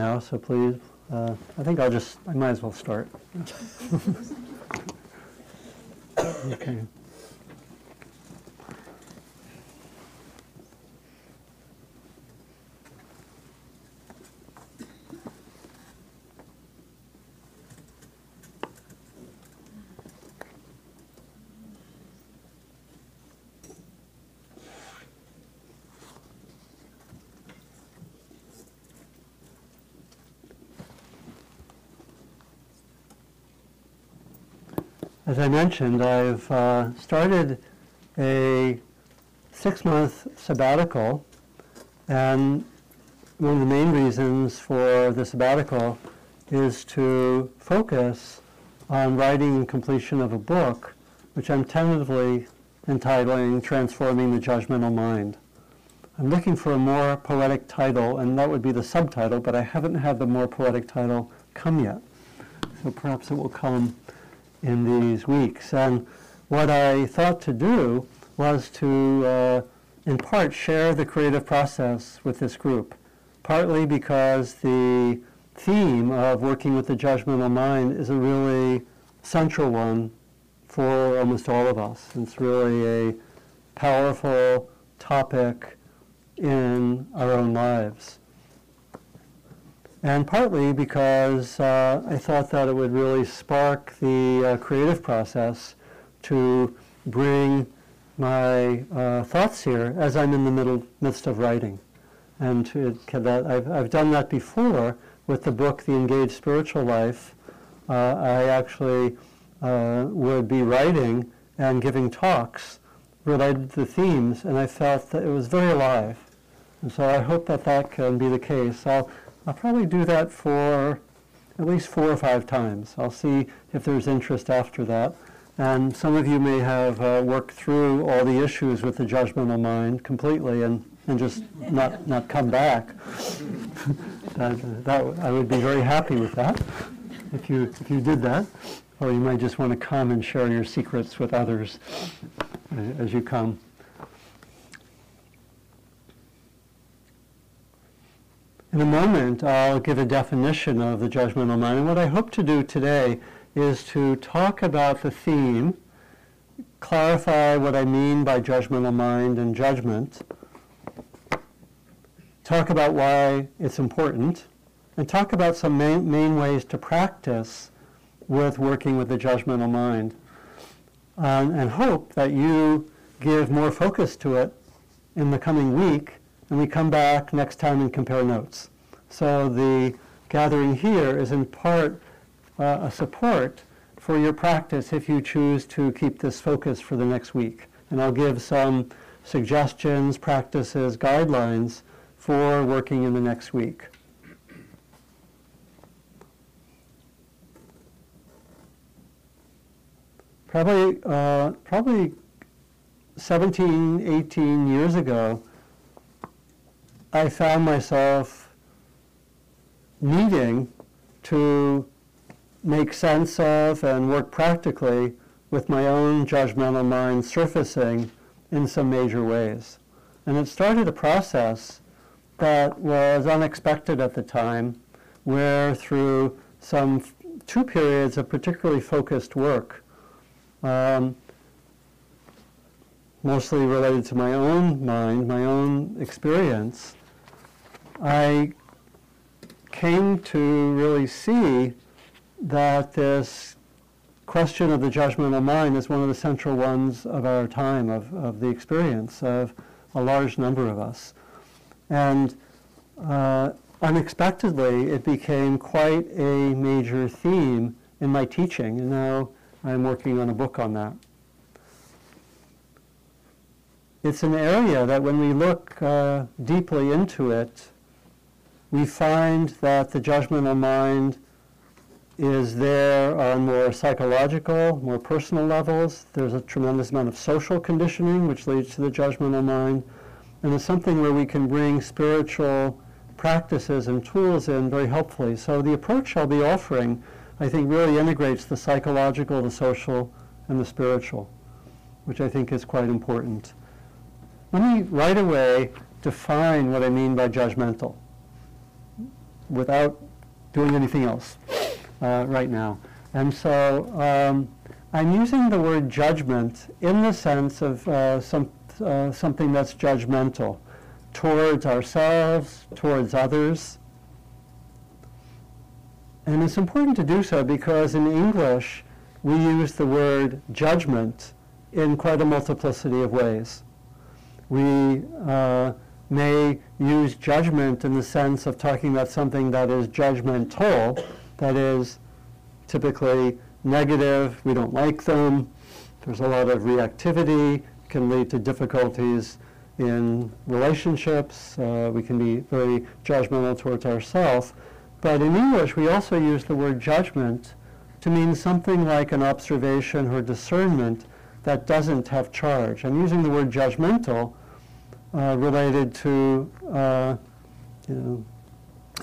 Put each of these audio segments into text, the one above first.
now, so please, uh, I think I'll just, I might as well start. Okay. As I mentioned, I've uh, started a six-month sabbatical, and one of the main reasons for the sabbatical is to focus on writing and completion of a book, which I'm tentatively entitling Transforming the Judgmental Mind. I'm looking for a more poetic title, and that would be the subtitle, but I haven't had the more poetic title come yet. So perhaps it will come in these weeks. And what I thought to do was to, uh, in part, share the creative process with this group, partly because the theme of working with the judgmental mind is a really central one for almost all of us. It's really a powerful topic in our own lives and partly because uh, I thought that it would really spark the uh, creative process to bring my uh, thoughts here as I'm in the middle midst of writing. And to, that, I've, I've done that before with the book, The Engaged Spiritual Life. Uh, I actually uh, would be writing and giving talks related to the themes, and I felt that it was very alive. And so I hope that that can be the case. I'll, I'll probably do that for at least four or five times. I'll see if there's interest after that. And some of you may have uh, worked through all the issues with the judgmental mind completely and, and just not, not come back. that, that, I would be very happy with that if you, if you did that. Or you might just want to come and share your secrets with others as you come. In a moment, I'll give a definition of the judgmental mind. And what I hope to do today is to talk about the theme, clarify what I mean by judgmental mind and judgment, talk about why it's important, and talk about some main, main ways to practice with working with the judgmental mind. Um, and hope that you give more focus to it in the coming week and we come back next time and compare notes. So the gathering here is in part uh, a support for your practice if you choose to keep this focus for the next week. And I'll give some suggestions, practices, guidelines for working in the next week. Probably, uh, probably 17, 18 years ago, I found myself needing to make sense of and work practically with my own judgmental mind surfacing in some major ways. And it started a process that was unexpected at the time, where through some two periods of particularly focused work, um, mostly related to my own mind, my own experience, I came to really see that this question of the judgmental mind is one of the central ones of our time, of, of the experience of a large number of us. And uh, unexpectedly, it became quite a major theme in my teaching, and now I'm working on a book on that it's an area that when we look uh, deeply into it, we find that the judgmental mind is there on more psychological, more personal levels. There's a tremendous amount of social conditioning which leads to the judgmental mind. And it's something where we can bring spiritual practices and tools in very helpfully. So the approach I'll be offering, I think, really integrates the psychological, the social, and the spiritual, which I think is quite important. Let me right away define what I mean by judgmental. Without doing anything else uh, right now. And so um, I'm using the word judgment in the sense of uh, some, uh, something that's judgmental towards ourselves, towards others. And it's important to do so because in English we use the word judgment in quite a multiplicity of ways. We uh, may use judgment in the sense of talking about something that is judgmental, that is typically negative, we don't like them, there's a lot of reactivity, can lead to difficulties in relationships, uh, we can be very judgmental towards ourselves. But in English, we also use the word judgment to mean something like an observation or discernment that doesn't have charge. I'm using the word judgmental uh, related to uh, you know,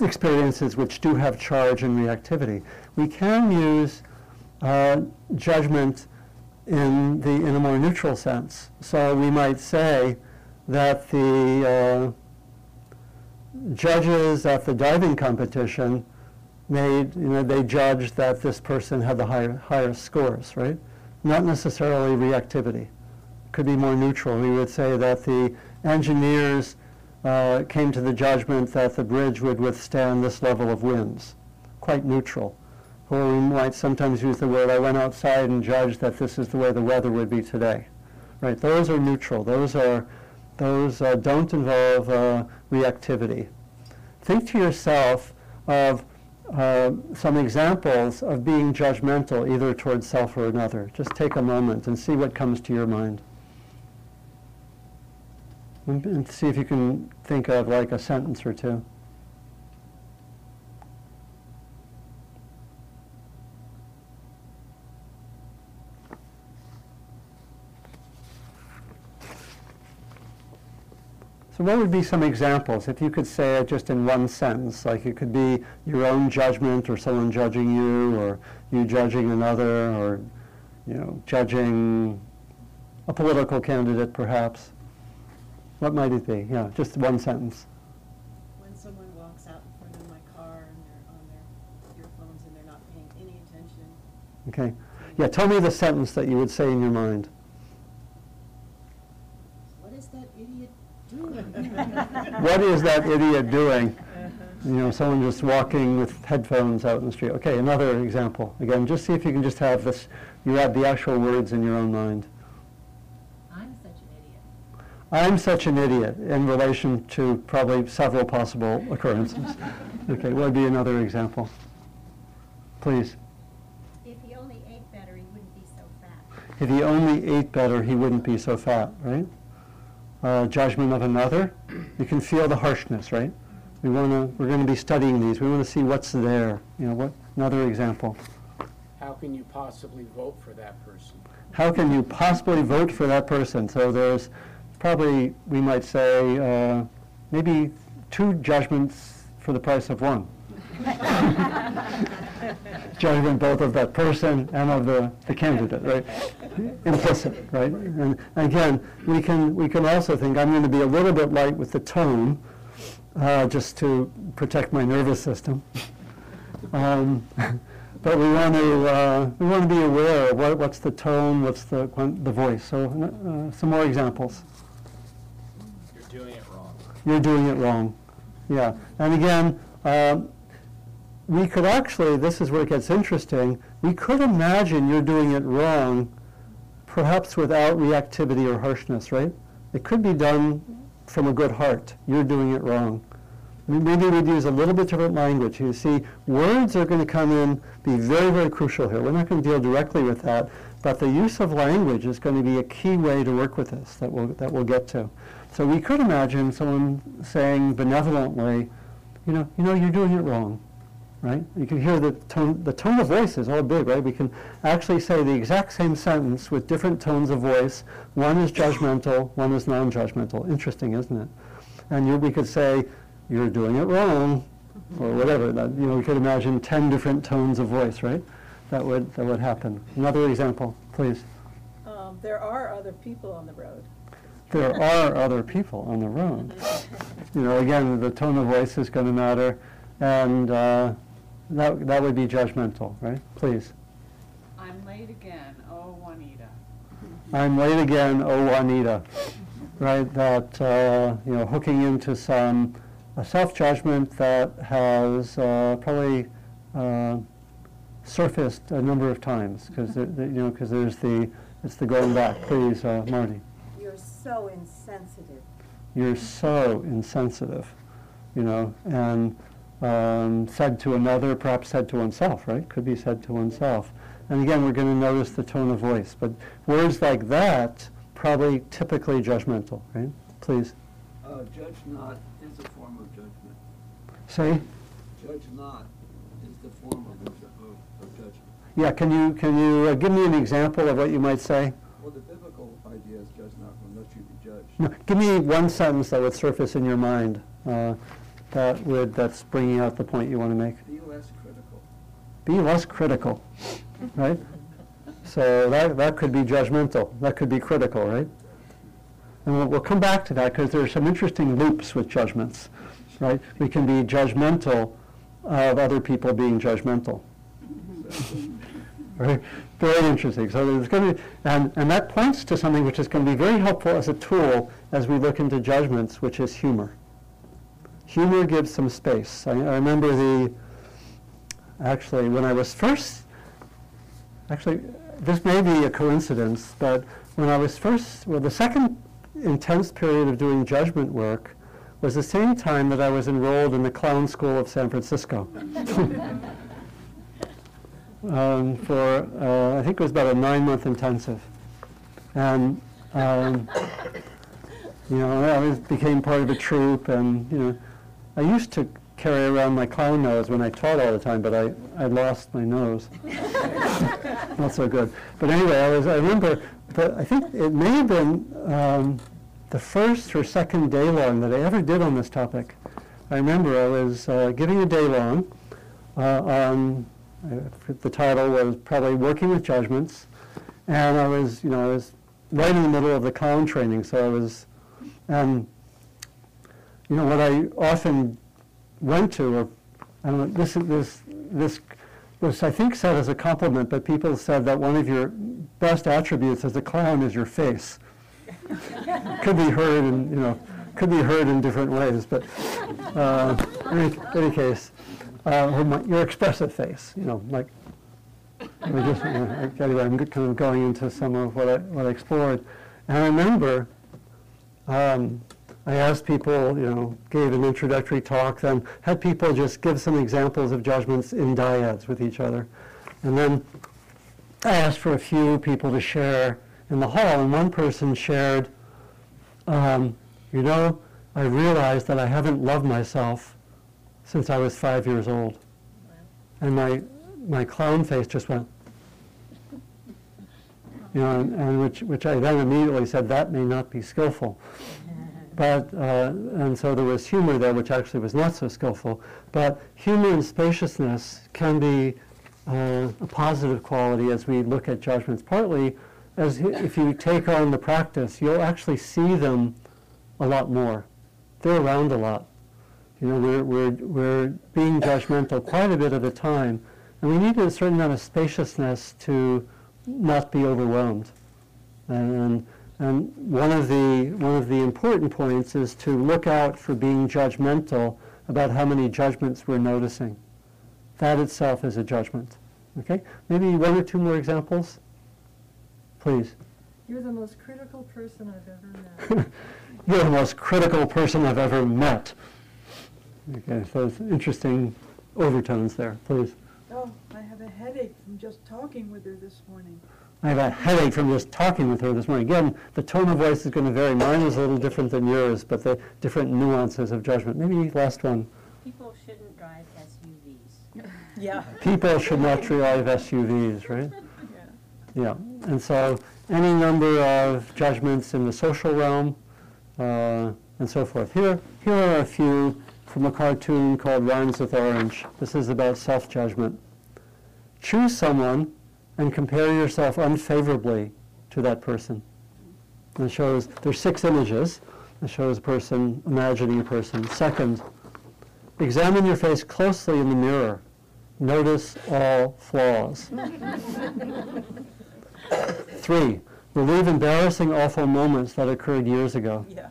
experiences which do have charge and reactivity. We can use uh, judgment in, the, in a more neutral sense. So we might say that the uh, judges at the diving competition made, you know, they judged that this person had the higher, higher scores, right? Not necessarily reactivity. Could be more neutral. We would say that the engineers uh, came to the judgment that the bridge would withstand this level of winds. Quite neutral. Or we might sometimes use the word, I went outside and judged that this is the way the weather would be today. Right, those are neutral. Those are, those uh, don't involve uh, reactivity. Think to yourself of uh, some examples of being judgmental either towards self or another. Just take a moment and see what comes to your mind and see if you can think of like a sentence or two. So what would be some examples? If you could say it just in one sentence, like it could be your own judgment or someone judging you or you judging another or, you know, judging a political candidate perhaps. What might it be? Yeah, just one sentence. When someone walks out in front of my car and they're on their earphones and they're not paying any attention. Okay. Yeah, tell me the sentence that you would say in your mind. What is that idiot doing? what is that idiot doing? You know, someone just walking with headphones out in the street. Okay, another example. Again, just see if you can just have this, you have the actual words in your own mind. I'm such an idiot in relation to probably several possible occurrences. okay, what would be another example? Please. If he only ate better, he wouldn't be so fat. If he only ate better, he wouldn't be so fat, right? Uh, judgment of another, you can feel the harshness, right? We want to, we're going to be studying these. We want to see what's there. You know, what, another example. How can you possibly vote for that person? How can you possibly vote for that person? So there's probably, we might say, uh, maybe two judgments for the price of one. Judgment both of that person and of the, the candidate, right? Implicit, right? And again, we can, we can also think, I'm going to be a little bit light with the tone, uh, just to protect my nervous system. Um, but we want to uh, we want to be aware of what, what's the tone, what's the the voice. So uh, some more examples doing it wrong. You're doing it wrong. Yeah. And again, um, we could actually, this is where it gets interesting, we could imagine you're doing it wrong perhaps without reactivity or harshness, right? It could be done from a good heart. You're doing it wrong. Maybe we'd use a little bit different language. You see, words are going to come in, be very, very crucial here. We're not going to deal directly with that, but the use of language is going to be a key way to work with this that we'll, that we'll get to. So we could imagine someone saying benevolently, you know, you know, you're doing it wrong, right? You can hear the tone, the tone of voice is all big, right? We can actually say the exact same sentence with different tones of voice. One is judgmental, one is non-judgmental. Interesting, isn't it? And you, we could say, you're doing it wrong, or whatever. That, you know, we could imagine 10 different tones of voice, right? That would, that would happen. Another example, please. Um, there are other people on the road there are other people on the road. You know, again, the tone of voice is going to matter. and uh, that, that would be judgmental, right? Please. I'm late again, oh Juanita. I'm late again, oh Juanita, right? That, uh, you know, hooking into some a self-judgment that has uh, probably uh, surfaced a number of times, because, you know, because there's the, it's the going back. Please, uh, Marty. You're so insensitive. You're so insensitive, you know, and um, said to another, perhaps said to oneself, right? Could be said to oneself. And again, we're going to notice the tone of voice, but words like that probably typically judgmental, right? Please Uh, judge not is a form of judgment. say. Judge not is the form of, of, of judgment. Yeah, can you can you uh, give me an example of what you might say? Well, the biblical idea is judge not, unless you be judged. No, give me one sentence that would surface in your mind uh, that would that's bringing out the point you want to make. Be less critical. be less critical, right? So that, that could be judgmental, that could be critical, right? And we'll, we'll come back to that because there are some interesting loops with judgments, right? We can be judgmental of other people being judgmental. Right? Very interesting. So there's going to be, and, and that points to something which is going to be very helpful as a tool as we look into judgments, which is humor. Humor gives some space. I, I remember the, actually, when I was first, actually, this may be a coincidence, but when I was first, well, the second intense period of doing judgment work was the same time that I was enrolled in the Clown School of San Francisco. um, for, uh, I think it was about a nine-month intensive. And, um, you know, I became part of a troupe, and, you know, I used to carry around my clown nose when I taught all the time, but I, I lost my nose. Not so good. But anyway, I was, I remember, but I think it may have been um, the first or second day long that I ever did on this topic. I remember I was uh, giving a day long uh, on, the title was probably Working with Judgments, and I was, you know, I was right in the middle of the clown training, so I was, and you know, what I often went to, or I don't know, this, this, this was, I think, said as a compliment, but people said that one of your best attributes as a clown is your face. could be heard in, you know, could be heard in different ways, but uh, in any, any case, uh, or my, your expressive face, you know, like, just, anyway, I'm kind of going into some of what I, what I explored. And I remember um, I asked people, you know, gave an introductory talk, then had people just give some examples of judgments in dyads with each other. And then I asked for a few people to share in the hall, and one person shared, um, you know, I realized that I haven't loved myself since I was five years old. And my, my clown face just went, you know, and, and which, which I then immediately said, that may not be skillful. But, uh, and so there was humor there, which actually was not so skillful. But humor and spaciousness can be uh, a positive quality as we look at judgments. Partly, as if you take on the practice, you'll actually see them a lot more. They're around a lot. You know, we're, we're, we're being judgmental quite a bit of the time. And we need a certain amount of spaciousness to not be overwhelmed. And, and one of the one of the important points is to look out for being judgmental about how many judgments we're noticing. That itself is a judgment. Okay? Maybe one or two more examples? Please. You're the most critical person I've ever met. You're the most critical person I've ever met. Okay, so it's interesting overtones there. Please. Oh, I have a headache from just talking with her this morning. I have a headache from just talking with her this morning. Again, the tone of voice is going to vary. Mine is a little different than yours, but the different nuances of judgment. Maybe last one. People shouldn't drive SUVs. Yeah. People should not drive SUVs, right? Yeah. Yeah. And so any number of judgments in the social realm uh, and so forth. Here, here are a few from a cartoon called Rhymes with Orange. This is about self-judgment. Choose someone and compare yourself unfavorably to that person. And it shows, there's six images. It shows a person imagining a person. Second, Examine your face closely in the mirror. Notice all flaws. Three, relieve embarrassing, awful moments that occurred years ago. Yeah.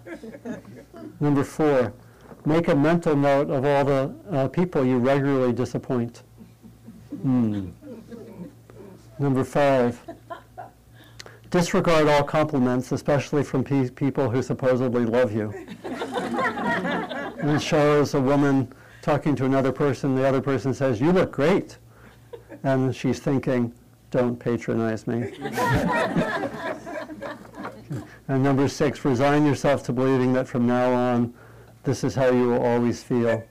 Number four, make a mental note of all the uh, people you regularly disappoint. Hmm. Number five, disregard all compliments, especially from pe- people who supposedly love you. and it shows a woman talking to another person, the other person says, You look great. And she's thinking, Don't patronize me. and number six, resign yourself to believing that from now on, this is how you will always feel.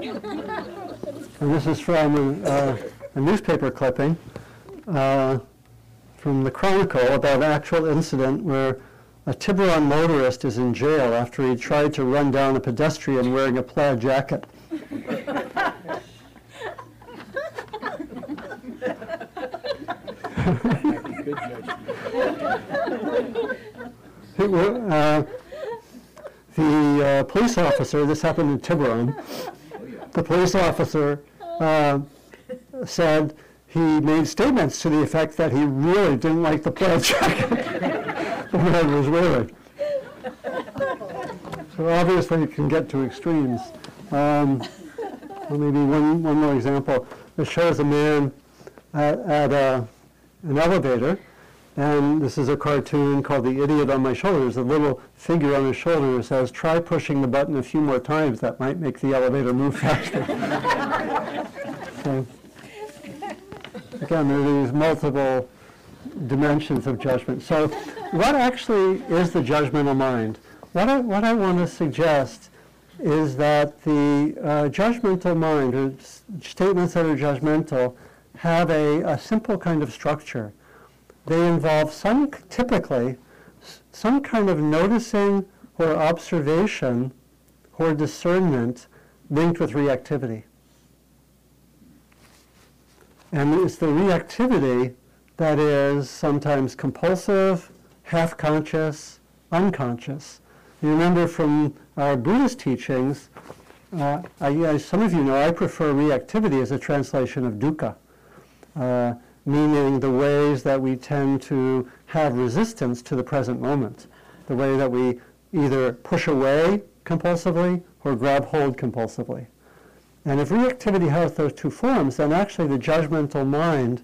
and this is from uh, a newspaper clipping uh, from the Chronicle about an actual incident where a Tiburon motorist is in jail after he tried to run down a pedestrian wearing a plaid jacket. It uh, the uh, police officer, this happened in Tiburon, the police officer uh, said he made statements to the effect that he really didn't like the plaid jacket the man was wearing. So obviously it can get to extremes. Um, well, maybe one, one more example. This shows a man at, at a, an elevator, and this is a cartoon called The Idiot on My Shoulders. A little figure on his shoulder says, try pushing the button a few more times. That might make the elevator move faster. so, again, there are these multiple dimensions of judgment. So what actually is the judgmental mind? What I, what I want to suggest is that the uh, judgmental mind, or statements that are judgmental, have a, a simple kind of structure. They involve some, typically, some kind of noticing or observation or discernment linked with reactivity. And it's the reactivity that is sometimes compulsive, half-conscious, unconscious. You remember from our Buddhist teachings, uh, I, as some of you know, I prefer reactivity as a translation of dukkha, uh, meaning the ways that we tend to have resistance to the present moment, the way that we either push away compulsively or grab hold compulsively. And if reactivity has those two forms, then actually the judgmental mind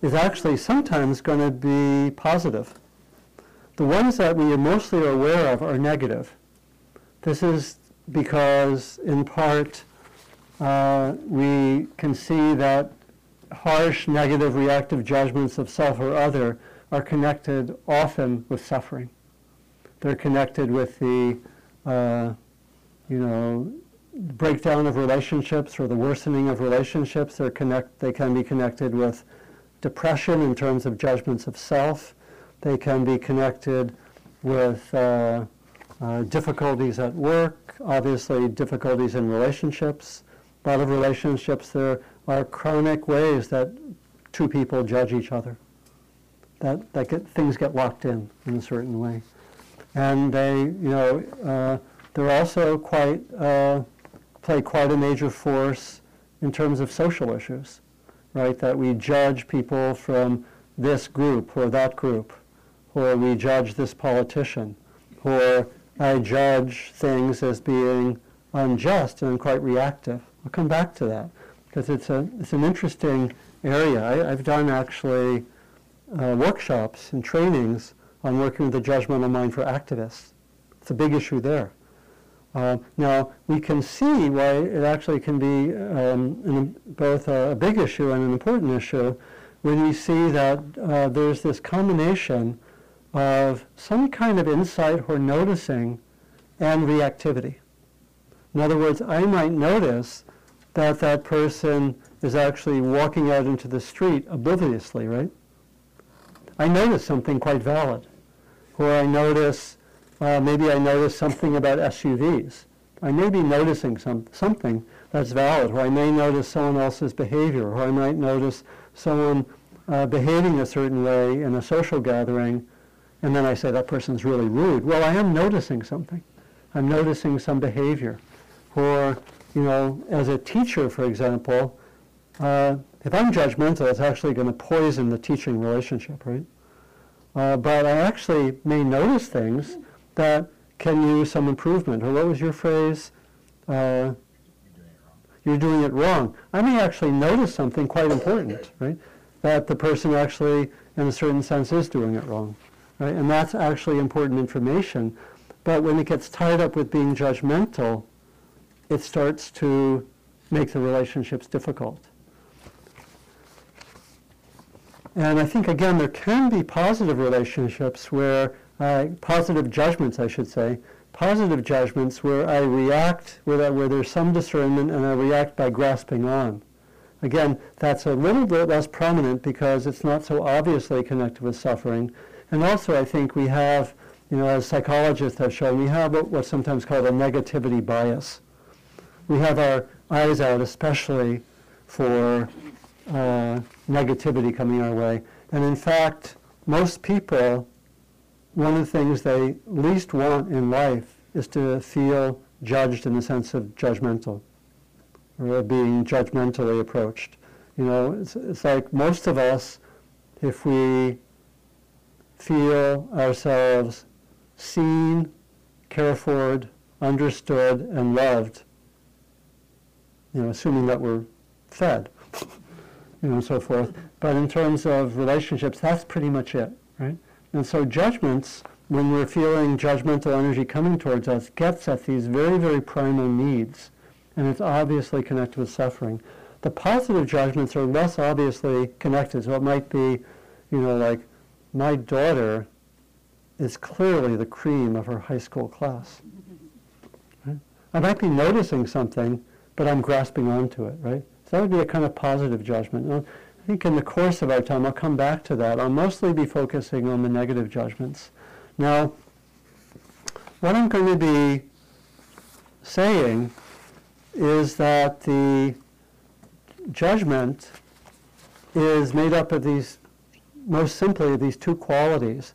is actually sometimes going to be positive. The ones that we are mostly are aware of are negative. This is because, in part, uh, we can see that harsh, negative, reactive judgments of self or other are connected often with suffering. They're connected with the, uh, you know, breakdown of relationships or the worsening of relationships. They're connect, they can be connected with depression in terms of judgments of self. They can be connected with uh, uh, difficulties at work, obviously difficulties in relationships. A lot of relationships, there are chronic ways that two people judge each other. That, that get, things get locked in in a certain way. And they, you know, uh, they're also quite, uh, play quite a major force in terms of social issues, right? That we judge people from this group or that group, or we judge this politician, or I judge things as being unjust and quite reactive. I'll come back to that because it's, a, it's an interesting area. I, I've done actually uh, workshops and trainings on working with the judgmental mind for activists. It's a big issue there. Uh, now, we can see why it actually can be um, an, both a, a big issue and an important issue when we see that uh, there's this combination of some kind of insight or noticing and reactivity. In other words, I might notice that that person is actually walking out into the street obliviously, right? I notice something quite valid. Or I notice, uh, maybe I notice something about SUVs. I may be noticing some, something that's valid, or I may notice someone else's behavior, or I might notice someone uh, behaving a certain way in a social gathering, and then I say that person's really rude. Well, I am noticing something. I'm noticing some behavior. Or, you know, as a teacher, for example, uh, if I'm judgmental, it's actually going to poison the teaching relationship, right? Uh, but I actually may notice things that can use some improvement. Or what was your phrase? Uh, you're doing it wrong. I may actually notice something quite important, right? That the person actually, in a certain sense, is doing it wrong, right? And that's actually important information. But when it gets tied up with being judgmental, it starts to make the relationships difficult. And I think, again, there can be positive relationships where, uh, positive judgments, I should say, positive judgments where I react, where, I, where there's some discernment and I react by grasping on. Again, that's a little bit less prominent because it's not so obviously connected with suffering. And also, I think we have, you know, as psychologists have shown, we have what's sometimes called a negativity bias. We have our eyes out, especially for uh, negativity coming our way. And in fact, most people, one of the things they least want in life is to feel judged in the sense of judgmental or being judgmentally approached. You know, it's, it's like most of us, if we feel ourselves seen, cared for, understood, and loved, you know, assuming that we're fed, you know, and so forth. But in terms of relationships, that's pretty much it, right? And so judgments, when we're feeling judgmental energy coming towards us, gets at these very, very primal needs and it's obviously connected with suffering. The positive judgments are less obviously connected. So it might be, you know, like, my daughter is clearly the cream of her high school class. Right? I might be noticing something, but I'm grasping onto it, right? So that would be a kind of positive judgment. I think in the course of our time, I'll come back to that. I'll mostly be focusing on the negative judgments. Now, what I'm going to be saying is that the judgment is made up of these, most simply, these two qualities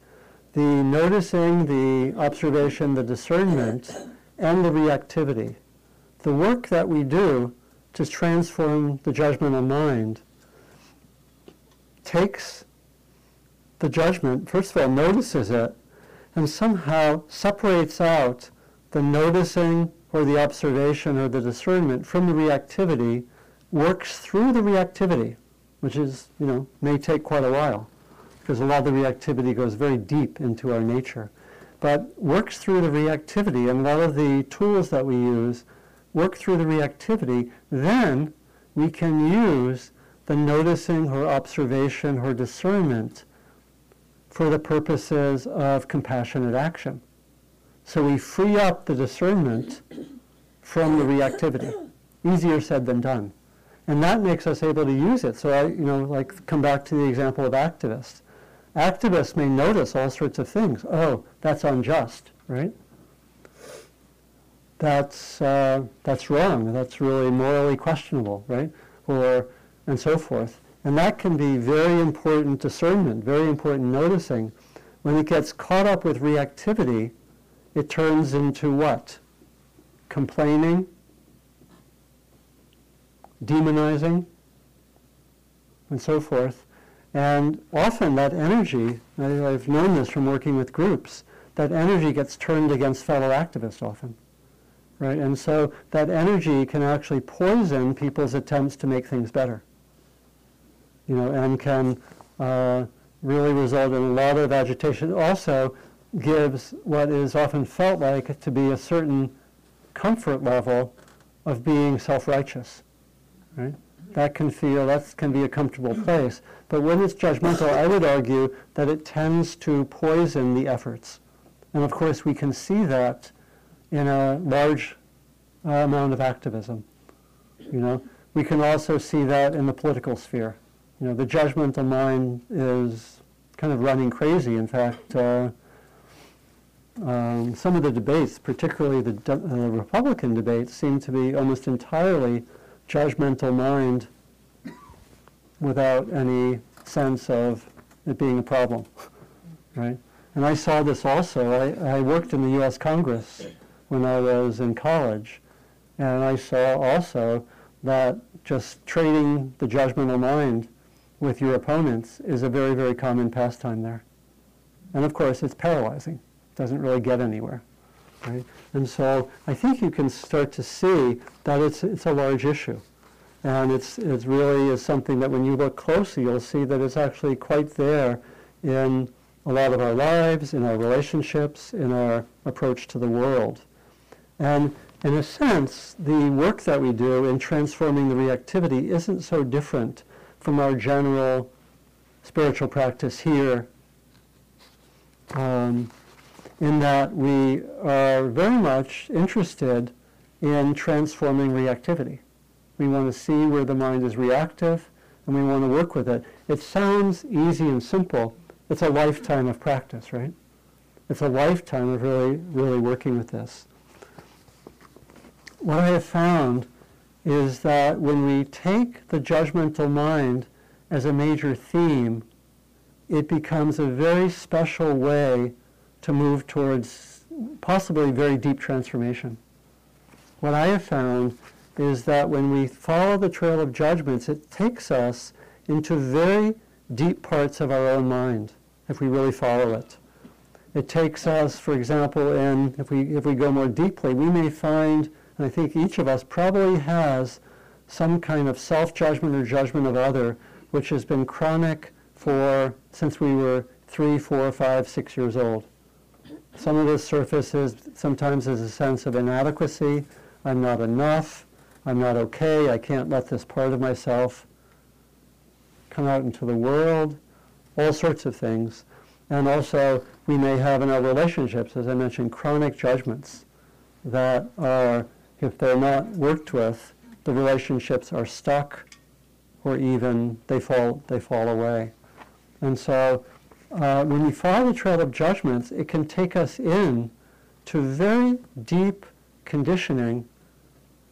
the noticing, the observation, the discernment, and the reactivity. The work that we do to transform the judgmental mind takes the judgment, first of all, notices it, and somehow separates out the noticing or the observation or the discernment from the reactivity works through the reactivity, which is, you know, may take quite a while because a lot of the reactivity goes very deep into our nature. But works through the reactivity, and a lot of the tools that we use work through the reactivity, then we can use the noticing or observation or discernment for the purposes of compassionate action. So we free up the discernment from the reactivity. Easier said than done. And that makes us able to use it. So I, you know, like come back to the example of activists. Activists may notice all sorts of things. Oh, that's unjust, right? That's, uh, that's wrong. That's really morally questionable, right? Or, and so forth. And that can be very important discernment, very important noticing. When it gets caught up with reactivity, it turns into what? Complaining, demonizing, and so forth. And often that energy, I, I've known this from working with groups, that energy gets turned against fellow activists often. Right? And so that energy can actually poison people's attempts to make things better. You know, and can uh, really result in a lot of agitation. Also, gives what is often felt like to be a certain comfort level of being self-righteous. Right? That can feel, that can be a comfortable place. But when it's judgmental, I would argue that it tends to poison the efforts. And of course, we can see that in a large uh, amount of activism. You know, we can also see that in the political sphere. You know, the judgmental mind is kind of running crazy. In fact, uh, um, some of the debates, particularly the uh, Republican debates, seem to be almost entirely judgmental mind without any sense of it being a problem, right? And I saw this also. I, I worked in the U.S. Congress when I was in college, And I saw also that just trading the judgmental mind with your opponents is a very, very common pastime there. And of course, it's paralyzing. It doesn't really get anywhere. Right? And so I think you can start to see that it's, it's a large issue. And it's, it's really is something that when you look closely, you'll see that it's actually quite there in a lot of our lives, in our relationships, in our approach to the world. And in a sense, the work that we do in transforming the reactivity isn't so different from our general spiritual practice here, um, in that we are very much interested in transforming reactivity. We want to see where the mind is reactive, and we want to work with it. It sounds easy and simple. It's a lifetime of practice, right? It's a lifetime of really, really working with this. What I have found is that when we take the judgmental mind as a major theme, it becomes a very special way to move towards possibly very deep transformation. What I have found is that when we follow the trail of judgments, it takes us into very deep parts of our own mind if we really follow it. It takes us, for example, in if we if we go more deeply, we may find, and I think each of us probably has some kind of self-judgment or judgment of other, which has been chronic for since we were three, four, five, six years old. Some of this surfaces sometimes as a sense of inadequacy. I'm not enough. I'm not okay. I can't let this part of myself come out into the world. All sorts of things. And also, we may have in our relationships, as I mentioned, chronic judgments that are, if they're not worked with, the relationships are stuck or even they fall, they fall away. And so uh, when we follow the trail of judgments, it can take us in to very deep conditioning,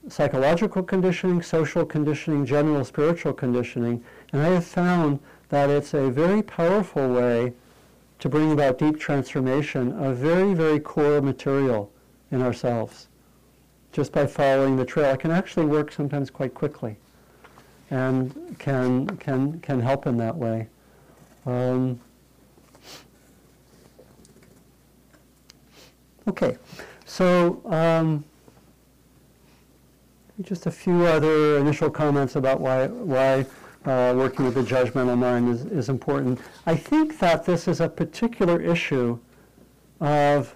psychological conditioning, social conditioning, general spiritual conditioning. And I have found that it's a very powerful way to bring about deep transformation of very, very core material in ourselves. Just by following the trail, it can actually work sometimes quite quickly and can, can, can help in that way. Um, okay, so um, just a few other initial comments about why, why uh, working with the judgmental mind is, is important. I think that this is a particular issue of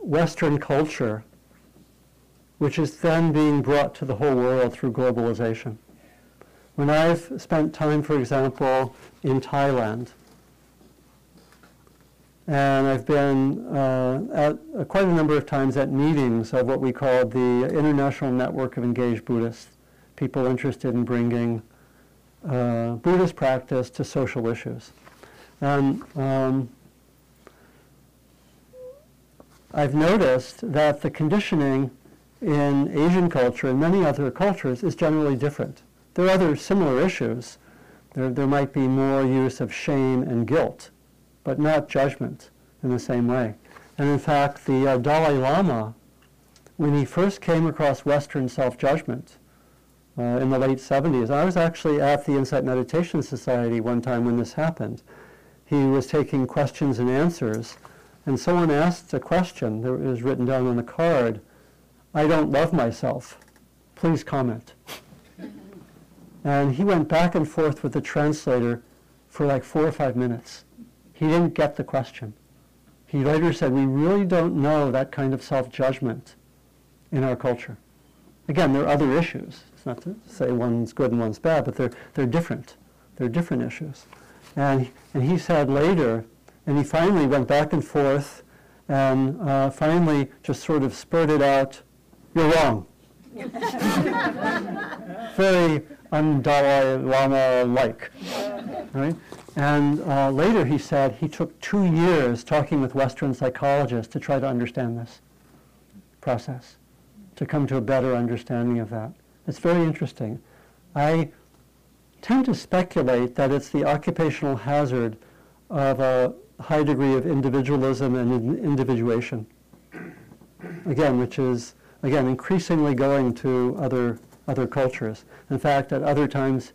Western culture, which is then being brought to the whole world through globalization. When I've spent time, for example, in Thailand, and I've been uh, at uh, quite a number of times at meetings of what we call the International Network of Engaged Buddhists, people interested in bringing uh, Buddhist practice to social issues. And um, I've noticed that the conditioning in Asian culture and many other cultures is generally different. There are other similar issues. There, there might be more use of shame and guilt, but not judgment in the same way. And in fact, the uh, Dalai Lama, when he first came across Western self-judgment uh, in the late 70s, I was actually at the Insight Meditation Society one time when this happened. He was taking questions and answers, and someone asked a question that was written down on a card, I don't love myself. Please comment. And he went back and forth with the translator for like four or five minutes. He didn't get the question. He later said, we really don't know that kind of self-judgment in our culture. Again, there are other issues. It's not to say one's good and one's bad, but they're, they're different. They're different issues. And, and he said later, and he finally went back and forth and uh, finally just sort of spurted out, you're wrong. Very un Dalai Lama-like, right? And uh, later he said he took two years talking with Western psychologists to try to understand this process, to come to a better understanding of that. It's very interesting. I tend to speculate that it's the occupational hazard of a high degree of individualism and individuation. Again, which is again, increasingly going to other, other cultures. In fact, at other times,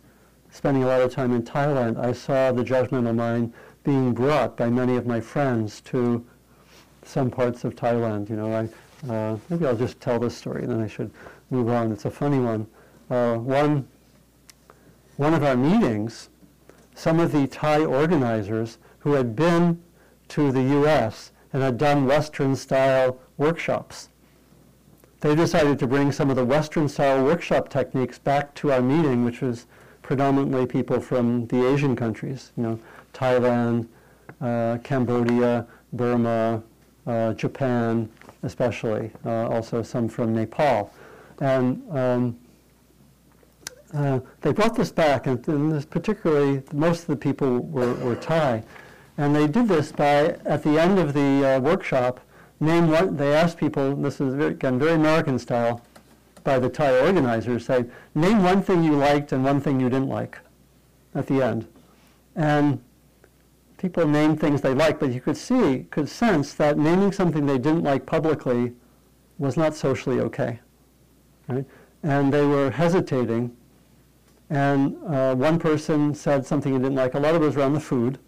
spending a lot of time in Thailand, I saw the judgmental mind being brought by many of my friends to some parts of Thailand. You know, I, uh, maybe I'll just tell this story and then I should move on. It's a funny one. Uh, one, one of our meetings, some of the Thai organizers who had been to the U.S. and had done Western-style workshops, they decided to bring some of the Western-style workshop techniques back to our meeting, which was predominantly people from the Asian countries, you know, Thailand, uh, Cambodia, Burma, uh, Japan, especially, uh, also some from Nepal. And um, uh, they brought this back, and, and particularly, most of the people were, were Thai. And they did this by, at the end of the uh, workshop, name one, they asked people, this is very, again very American style, by the Thai organizers, say, name one thing you liked and one thing you didn't like at the end. And people named things they liked, but you could see, could sense that naming something they didn't like publicly was not socially okay. Right? And they were hesitating. And uh, one person said something he didn't like. A lot of it was around the food.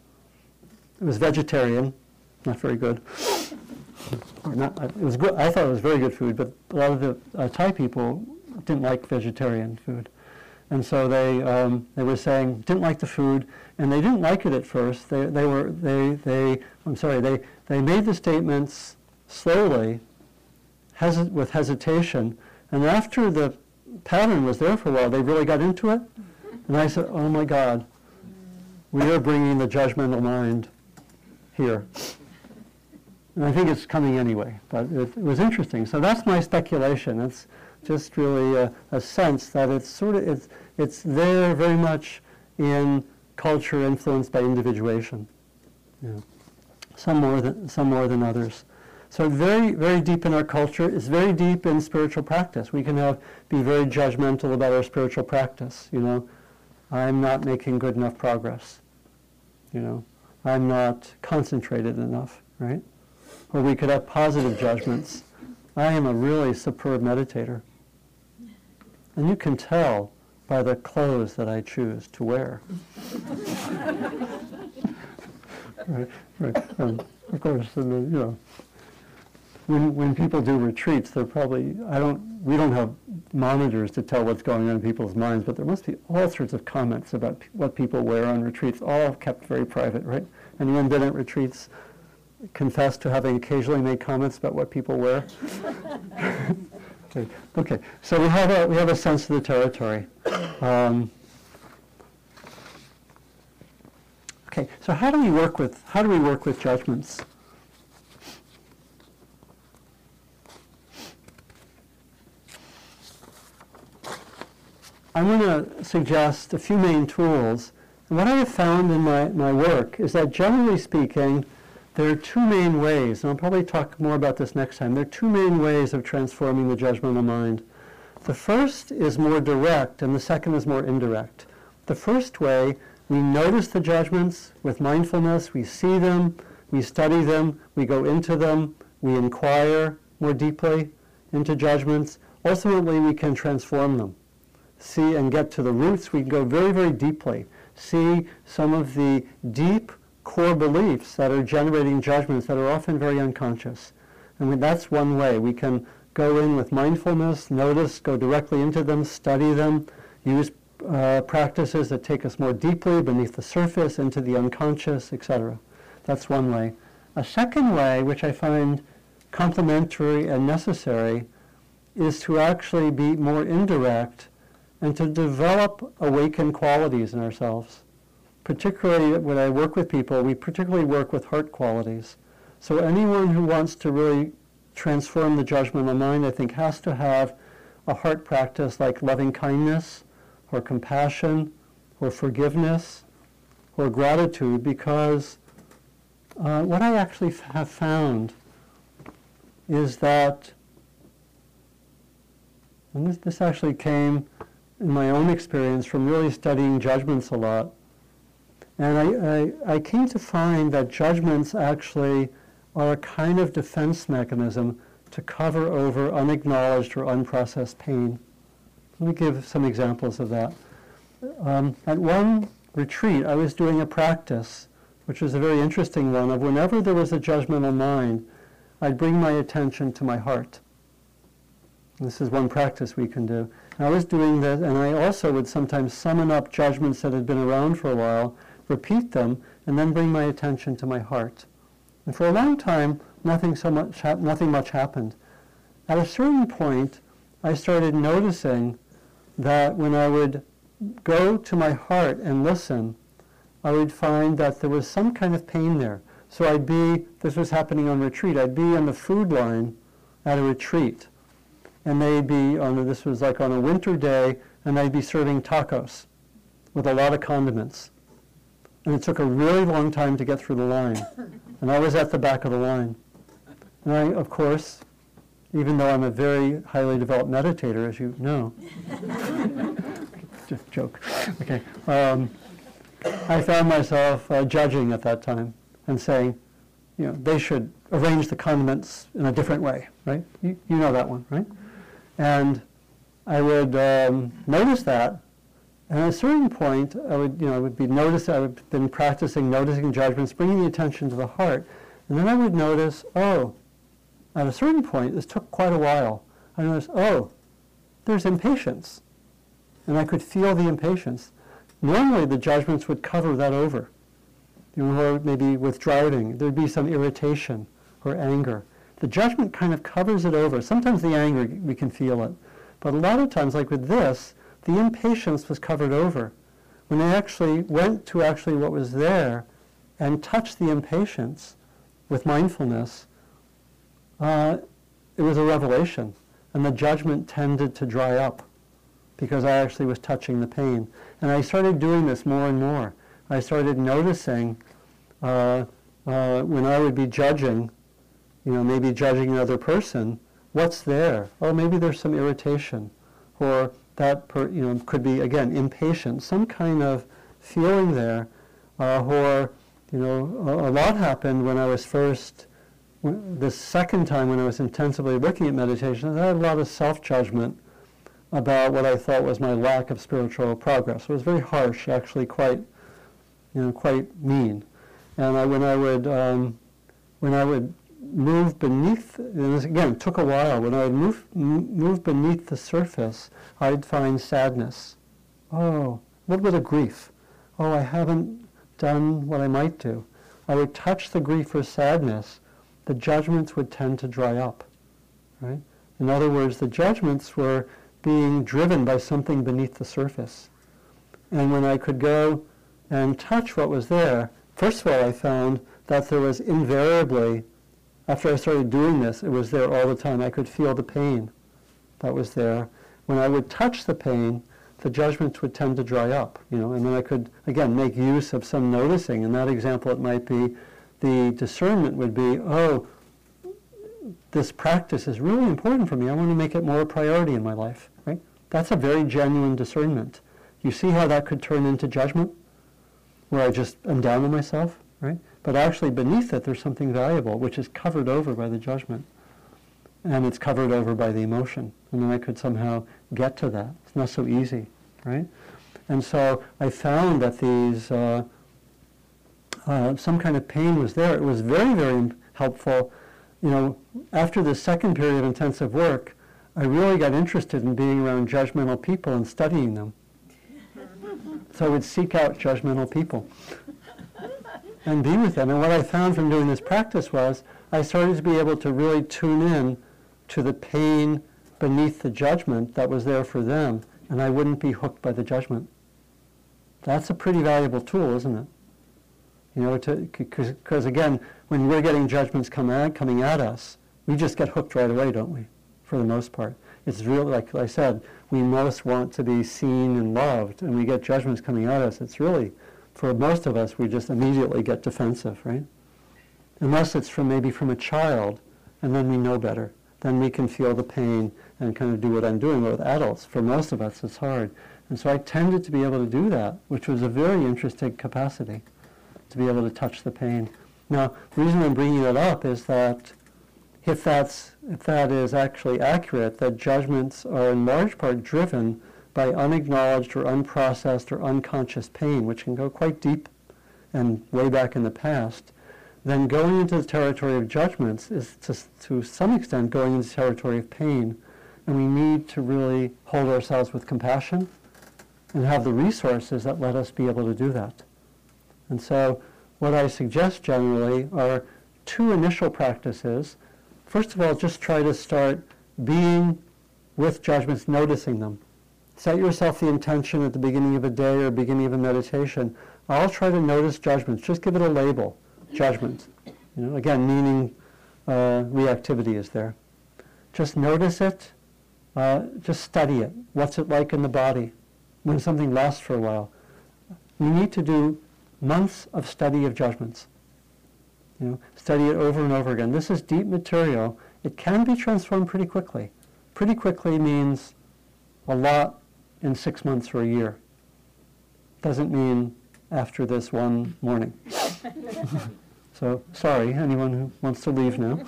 It was vegetarian, not very good. Or not, uh, it was good. I thought it was very good food, but a lot of the uh, Thai people didn't like vegetarian food. And so they, um, they were saying, didn't like the food, and they didn't like it at first. They, they were, they, they, I'm sorry, they, they made the statements slowly, with hesitation, and after the pattern was there for a while, they really got into it. And I said, oh my God, we are bringing the judgmental mind here. And I think it's coming anyway, but it, it was interesting. So that's my speculation. It's just really a, a sense that it's sort of, it's, it's there very much in culture influenced by individuation. Yeah. Some more than, some more than others. So very, very deep in our culture. It's very deep in spiritual practice. We can have, be very judgmental about our spiritual practice. You know, I'm not making good enough progress. You know, I'm not concentrated enough, right? Or we could have positive judgments. I am a really superb meditator. And you can tell by the clothes that I choose to wear. right, right. Um, of course, and, you know, when, when people do retreats, they're probably, I don't, we don't have monitors to tell what's going on in people's minds, but there must be all sorts of comments about p- what people wear on retreats, all kept very private, right? Anyone been at retreats confess to having occasionally made comments about what people wear? okay. okay, so we have a, we have a sense of the territory. Um, okay, so how do we work with, how do we work with judgments? I'm going to suggest a few main tools. And what I have found in my, my work is that generally speaking, there are two main ways, and I'll probably talk more about this next time. There are two main ways of transforming the judgmental mind. The first is more direct, and the second is more indirect. The first way, we notice the judgments with mindfulness, we see them, we study them, we go into them, we inquire more deeply into judgments. Ultimately, we can transform them see and get to the roots, we can go very, very deeply, see some of the deep core beliefs that are generating judgments that are often very unconscious. And that's one way. We can go in with mindfulness, notice, go directly into them, study them, use uh, practices that take us more deeply beneath the surface, into the unconscious, etc. That's one way. A second way, which I find complementary and necessary, is to actually be more indirect and to develop awakened qualities in ourselves. Particularly when I work with people, we particularly work with heart qualities. So anyone who wants to really transform the judgmental mind, I think, has to have a heart practice like loving kindness or compassion or forgiveness or gratitude because uh, what I actually f- have found is that, and this, this actually came in my own experience from really studying judgments a lot. And I, I, I, came to find that judgments actually are a kind of defense mechanism to cover over unacknowledged or unprocessed pain. Let me give some examples of that. Um, at one retreat, I was doing a practice, which was a very interesting one, of whenever there was a judgmental mind, I'd bring my attention to my heart. This is one practice we can do. And I was doing that, and I also would sometimes summon up judgments that had been around for a while, repeat them, and then bring my attention to my heart. And for a long time, nothing so much, nothing much happened. At a certain point, I started noticing that when I would go to my heart and listen, I would find that there was some kind of pain there. So I'd be, this was happening on retreat, I'd be on the food line at a retreat. And they'd be on, a- this was like on a winter day, and they'd be serving tacos with a lot of condiments. And it took a really long time to get through the line. And I was at the back of the line. And I, of course, even though I'm a very highly developed meditator, as you know, J- joke, okay, um, I found myself uh, judging at that time and saying, you know, they should arrange the condiments in a different way, right? You, you know that one, right? And I would um, notice that, and at a certain point, I would, you know, I would be notice. I would been practicing noticing judgments, bringing the attention to the heart, and then I would notice, oh, at a certain point, this took quite a while. I noticed, oh, there's impatience, and I could feel the impatience. Normally, the judgments would cover that over. You know, or maybe with drowning, there'd be some irritation or anger. The judgment kind of covers it over. Sometimes the anger, we can feel it. But a lot of times, like with this, the impatience was covered over. When I actually went to actually what was there and touched the impatience with mindfulness, uh, it was a revelation. And the judgment tended to dry up because I actually was touching the pain. And I started doing this more and more. I started noticing uh, uh, when I would be judging, you know, maybe judging another person, what's there? Oh, maybe there's some irritation, or that per, you know could be again impatience, some kind of feeling there, uh, or you know, a, a lot happened when I was first. when- The second time when I was intensively looking at meditation, I had a lot of self-judgment about what I thought was my lack of spiritual progress. It was very harsh, actually quite, you know, quite mean. And I, when I would, um, when I would move beneath, and this again took a while. When I would move move beneath the surface, I'd find sadness. Oh, a little bit of grief. Oh, I haven't done what I might do. I would touch the grief or sadness. The judgments would tend to dry up. Right. In other words, the judgments were being driven by something beneath the surface. And when I could go and touch what was there, first of all, I found that there was invariably, after I started doing this, it was there all the time. I could feel the pain that was there. When I would touch the pain, the judgments would tend to dry up, you know, and then I could, again, make use of some noticing. In that example, it might be the discernment would be, oh, this practice is really important for me. I want to make it more a priority in my life, right? That's a very genuine discernment. You see how that could turn into judgment, where I just am down on myself? But actually beneath it, there's something valuable, which is covered over by the judgment. And it's covered over by the emotion. And then I could somehow get to that. It's not so easy, right? And so I found that these, uh, uh, some kind of pain was there. It was very, very helpful. You know, after the second period of intensive work, I really got interested in being around judgmental people and studying them. So I would seek out judgmental people and be with them. And what I found from doing this practice was I started to be able to really tune in to the pain beneath the judgment that was there for them, and I wouldn't be hooked by the judgment. That's a pretty valuable tool, isn't it? You know, because again, when we're getting judgments come at, coming at us, we just get hooked right away, don't we? For the most part. It's real, like I said, we most want to be seen and loved, and we get judgments coming at us. It's really, for most of us, we just immediately get defensive, right? Unless it's from maybe from a child, and then we know better. Then we can feel the pain and kind of do what I'm doing. But with adults, for most of us, it's hard. And so I tended to be able to do that, which was a very interesting capacity, to be able to touch the pain. Now, the reason I'm bringing that up is that if that's if that is actually accurate, that judgments are in large part driven by unacknowledged or unprocessed or unconscious pain, which can go quite deep and way back in the past, then going into the territory of judgments is to, to some extent going into the territory of pain. And we need to really hold ourselves with compassion and have the resources that let us be able to do that. And so what I suggest generally are two initial practices. First of all, just try to start being with judgments, noticing them. Set yourself the intention at the beginning of a day or beginning of a meditation. I'll try to notice judgments. Just give it a label, judgments. You know, again, meaning uh, reactivity is there. Just notice it. Uh, just study it. What's it like in the body when something lasts for a while? We need to do months of study of judgments. You know, study it over and over again. This is deep material. It can be transformed pretty quickly. Pretty quickly means a lot in six months or a year. Doesn't mean after this one morning. so sorry, anyone who wants to leave now.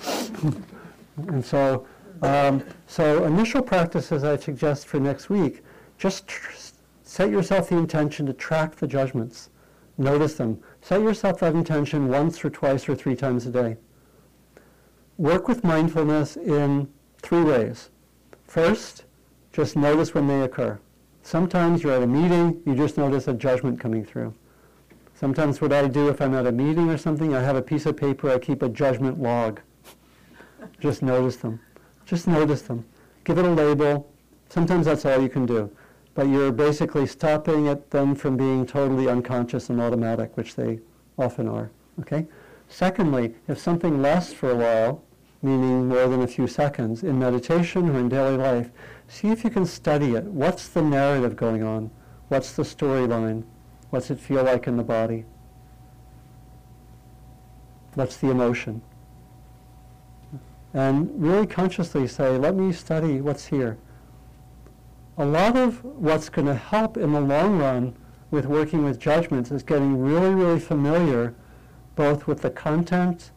and so, um, so initial practices I suggest for next week, just tr- set yourself the intention to track the judgments. Notice them. Set yourself that intention once or twice or three times a day. Work with mindfulness in three ways. First, just notice when they occur. Sometimes you're at a meeting, you just notice a judgment coming through. Sometimes what I do if I'm at a meeting or something, I have a piece of paper, I keep a judgment log. Just notice them. Just notice them. Give it a label. Sometimes that's all you can do. But you're basically stopping it, them from being totally unconscious and automatic, which they often are. Okay? Secondly, if something lasts for a while, meaning more than a few seconds, in meditation or in daily life, see if you can study it. What's the narrative going on? What's the storyline? What's it feel like in the body? What's the emotion? And really consciously say, let me study what's here. A lot of what's going to help in the long run with working with judgments is getting really, really familiar both with the content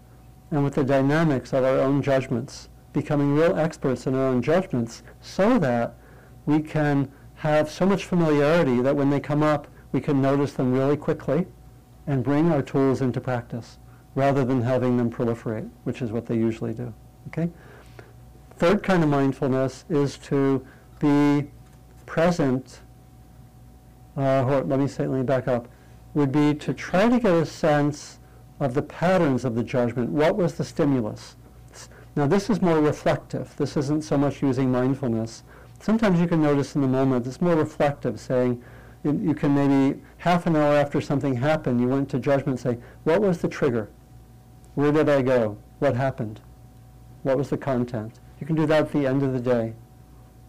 and with the dynamics of our own judgments, becoming real experts in our own judgments so that we can have so much familiarity that when they come up, we can notice them really quickly and bring our tools into practice rather than having them proliferate, which is what they usually do. Okay? Third kind of mindfulness is to be present, uh, let me say, let me back up, would be to try to get a sense of the patterns of the judgment. What was the stimulus? Now this is more reflective. This isn't so much using mindfulness. Sometimes you can notice in the moment, it's more reflective, saying, you- can maybe, half an hour after something happened, you went to judgment, and say, what was the trigger? Where did I go? What happened? What was the content? You can do that at the end of the day.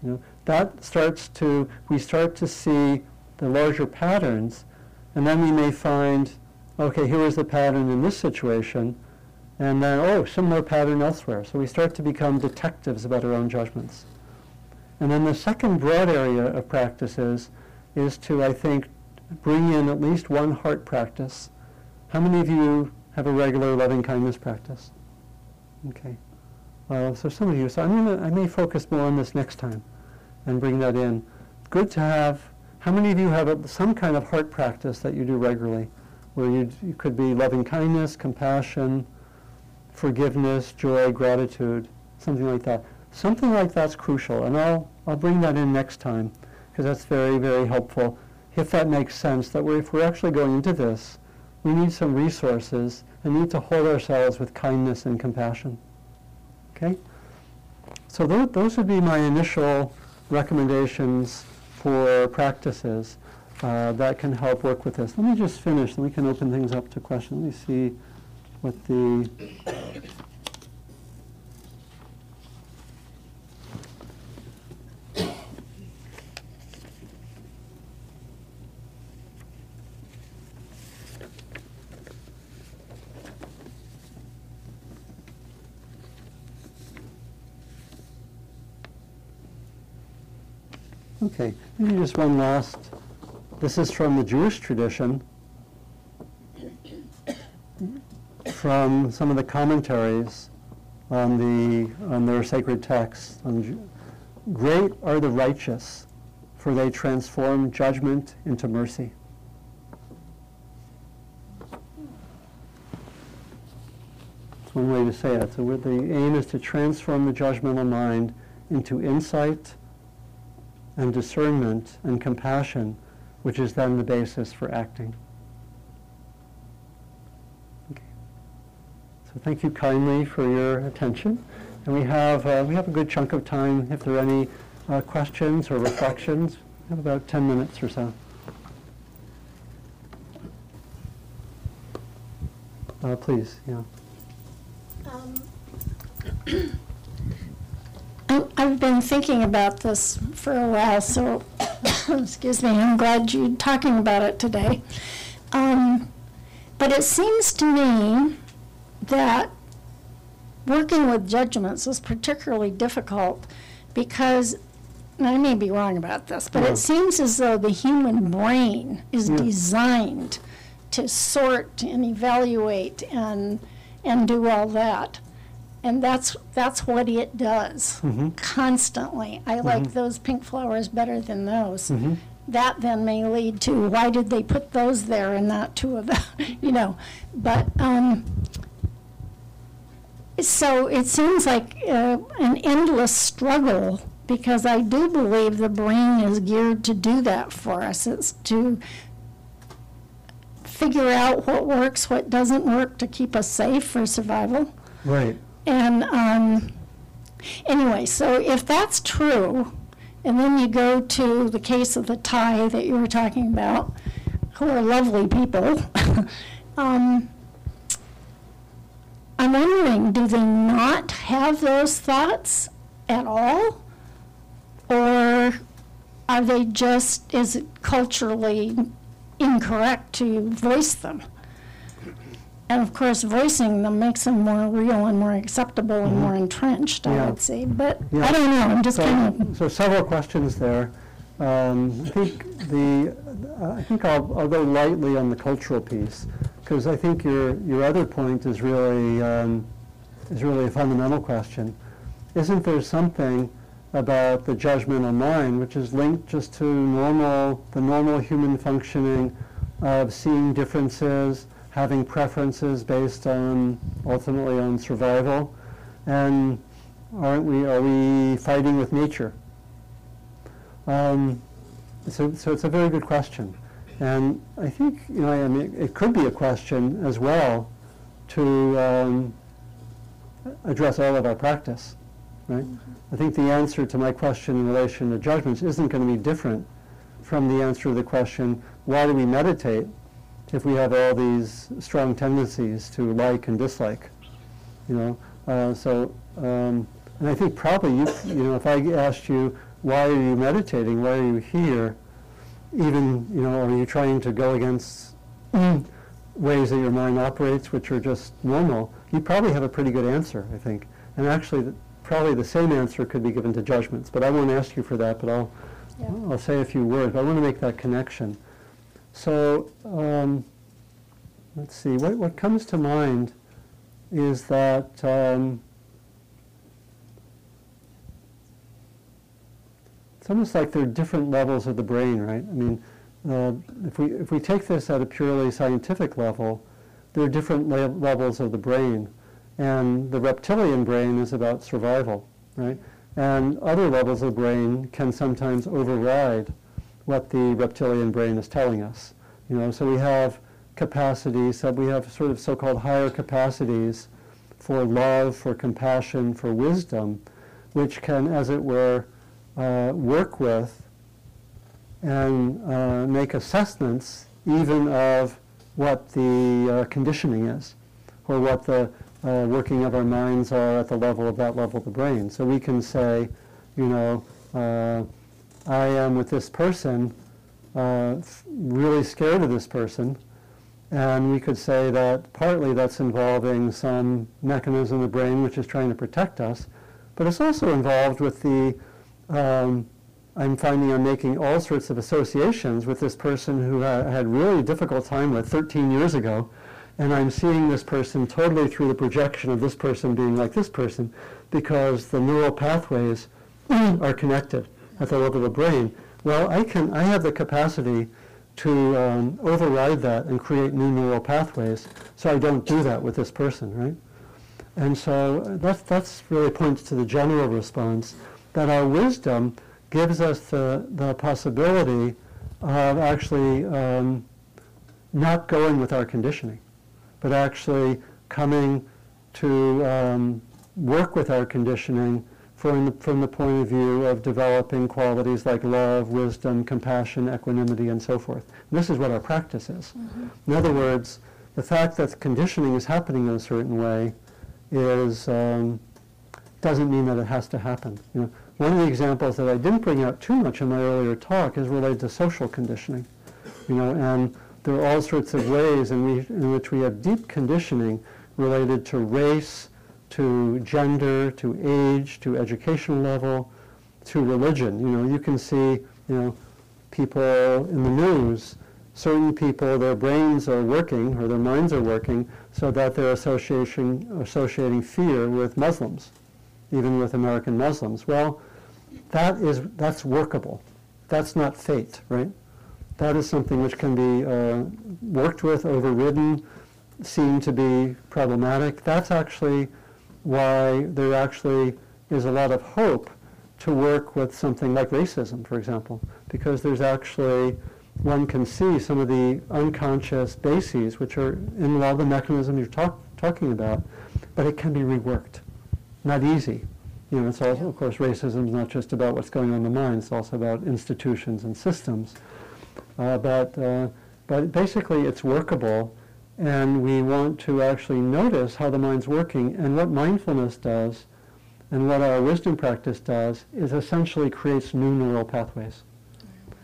You know, that starts to, we start to see the larger patterns, and then we may find, okay, here is the pattern in this situation, and then, oh, similar pattern elsewhere. So we start to become detectives about our own judgments. And then the second broad area of practices is to, I think, bring in at least one heart practice. How many of you have a regular loving kindness practice? Okay. Well, so some of you, so I'm gonna, I may focus more on this next time and bring that in. Good to have, how many of you have a, some kind of heart practice that you do regularly? Where you, you could be loving kindness, compassion, forgiveness, joy, gratitude, something like that. Something like that's crucial, and I'll, I'll bring that in next time because that's very, very helpful. If that makes sense, that we're, if we're actually going into this, we need some resources and need to hold ourselves with kindness and compassion. Okay? So those, those would be my initial recommendations for practices uh, that can help work with this. Let me just finish, and we can open things up to questions. Let me see what the Okay, maybe just one last. This is from the Jewish tradition, from some of the commentaries on the on their sacred texts. Great are the righteous, for they transform judgment into mercy. That's one way to say it. So the aim is to transform the judgmental mind into insight and discernment and compassion, which is then the basis for acting. Okay. So thank you kindly for your attention. And we have, uh, we have a good chunk of time if there are any uh, questions or reflections. We have about 10 minutes or so. Uh, please, yeah. Um, I've been thinking about this for a while, so, excuse me, I'm glad you're talking about it today. Um, But it seems to me that working with judgments is particularly difficult because, and I may be wrong about this, but Yeah. it seems as though the human brain is Yeah. designed to sort and evaluate and, and do all that. And that's, that's what it does Mhm. constantly. I like those pink flowers better than those. Mhm. That then may lead to why did they put those there and not two of them, you know? But, um, so it seems like uh, an endless struggle because I do believe the brain is geared to do that for us. It's to figure out what works, what doesn't work to keep us safe for survival. Right. And um, anyway, so if that's true, and then you go to the case of the Thai that you were talking about, who are lovely people, um, I'm wondering, do they not have those thoughts at all? Or are they just, is it culturally incorrect to voice them? And of course, voicing them makes them more real and more acceptable and more entrenched, I Mm-hmm. Yeah. would say. But Yeah. I don't know, I'm just kind of, so several questions there. Um, I think the, I think I'll, I'll go lightly on the cultural piece, because I think your, your other point is really, um, is really a fundamental question. Isn't there something about the judgmental mind which is linked just to normal, the normal human functioning of seeing differences, having preferences based on, ultimately on survival? And aren't we, are we fighting with nature? Um, so, so it's a very good question. And I think, you know, I mean, it could be a question as well to um, address all of our practice, right? I think the answer to my question in relation to judgments isn't going to be different from the answer to the question, why do we meditate if we have all these strong tendencies to like and dislike? You know, uh, so, um, and I think probably you, you know, if I asked you, why are you meditating? Why are you here? Even, you know, are you trying to go against ways that your mind operates, which are just normal? You probably have a pretty good answer, I think. And actually, the, probably the same answer could be given to judgments. But I won't ask you for that. But I'll, Yeah. I'll say a few words. But I want to make that connection. So, um, let's see. What what comes to mind is that. Um, it's almost like there are different levels of the brain, right? I mean, uh, if we if we take this at a purely scientific level, there are different le- levels of the brain, and the reptilian brain is about survival, right? And other levels of the brain can sometimes override what the reptilian brain is telling us. You know, so we have capacities, so we have sort of so-called higher capacities for love, for compassion, for wisdom, which can, as it were, uh, work with and uh, make assessments even of what the uh, conditioning is or what the uh, working of our minds are at the level of that level of the brain. So we can say, you know, uh, I am with this person really scared of this person, and we could say that partly that's involving some mechanism in the brain which is trying to protect us, but it's also involved with the um, I'm finding I'm making all sorts of associations with this person who I had really difficult time with 13 years ago, and I'm seeing this person totally through the projection of this person being like this person because the neural pathways are connected at the level of the brain. Well, I can, I have the capacity to um, override that and create new neural pathways, so I don't do that with this person, right? And so uh, that's, that's really points to the general response that our wisdom gives us the, the possibility of actually um, not going with our conditioning, but actually coming to um, work with our conditioning from the, from the point of view of developing qualities like love, wisdom, compassion, equanimity, and so forth. And this is what our practice is. In other words, the fact that conditioning is happening in a certain way is um, doesn't mean that it has to happen. You know, one of the examples that I didn't bring out too much in my earlier talk is related to social conditioning. You know, and there are all sorts of ways in, we, in which we have deep conditioning related to race, to gender, to age, to educational level, to religion. You know, you can see, you know, people in the news, certain people, their brains are working or their minds are working so that they're association, associating fear with Muslims, even with American Muslims. Well, that is, that's workable. That's not fate, right? That is something which can be uh, worked with, overridden, seen to be problematic. That's actually why there actually is a lot of hope to work with something like racism, for example, because there's actually, one can see some of the unconscious bases, which are in a lot of the mechanisms you're talk, talking about, but it can be reworked. Not easy. You know, it's also, of course, racism is not just about what's going on in the mind, it's also about institutions and systems. Uh, but, uh, but basically, it's workable, and we want to actually notice how the mind's working. And what mindfulness does, and what our wisdom practice does, is essentially creates new neural pathways.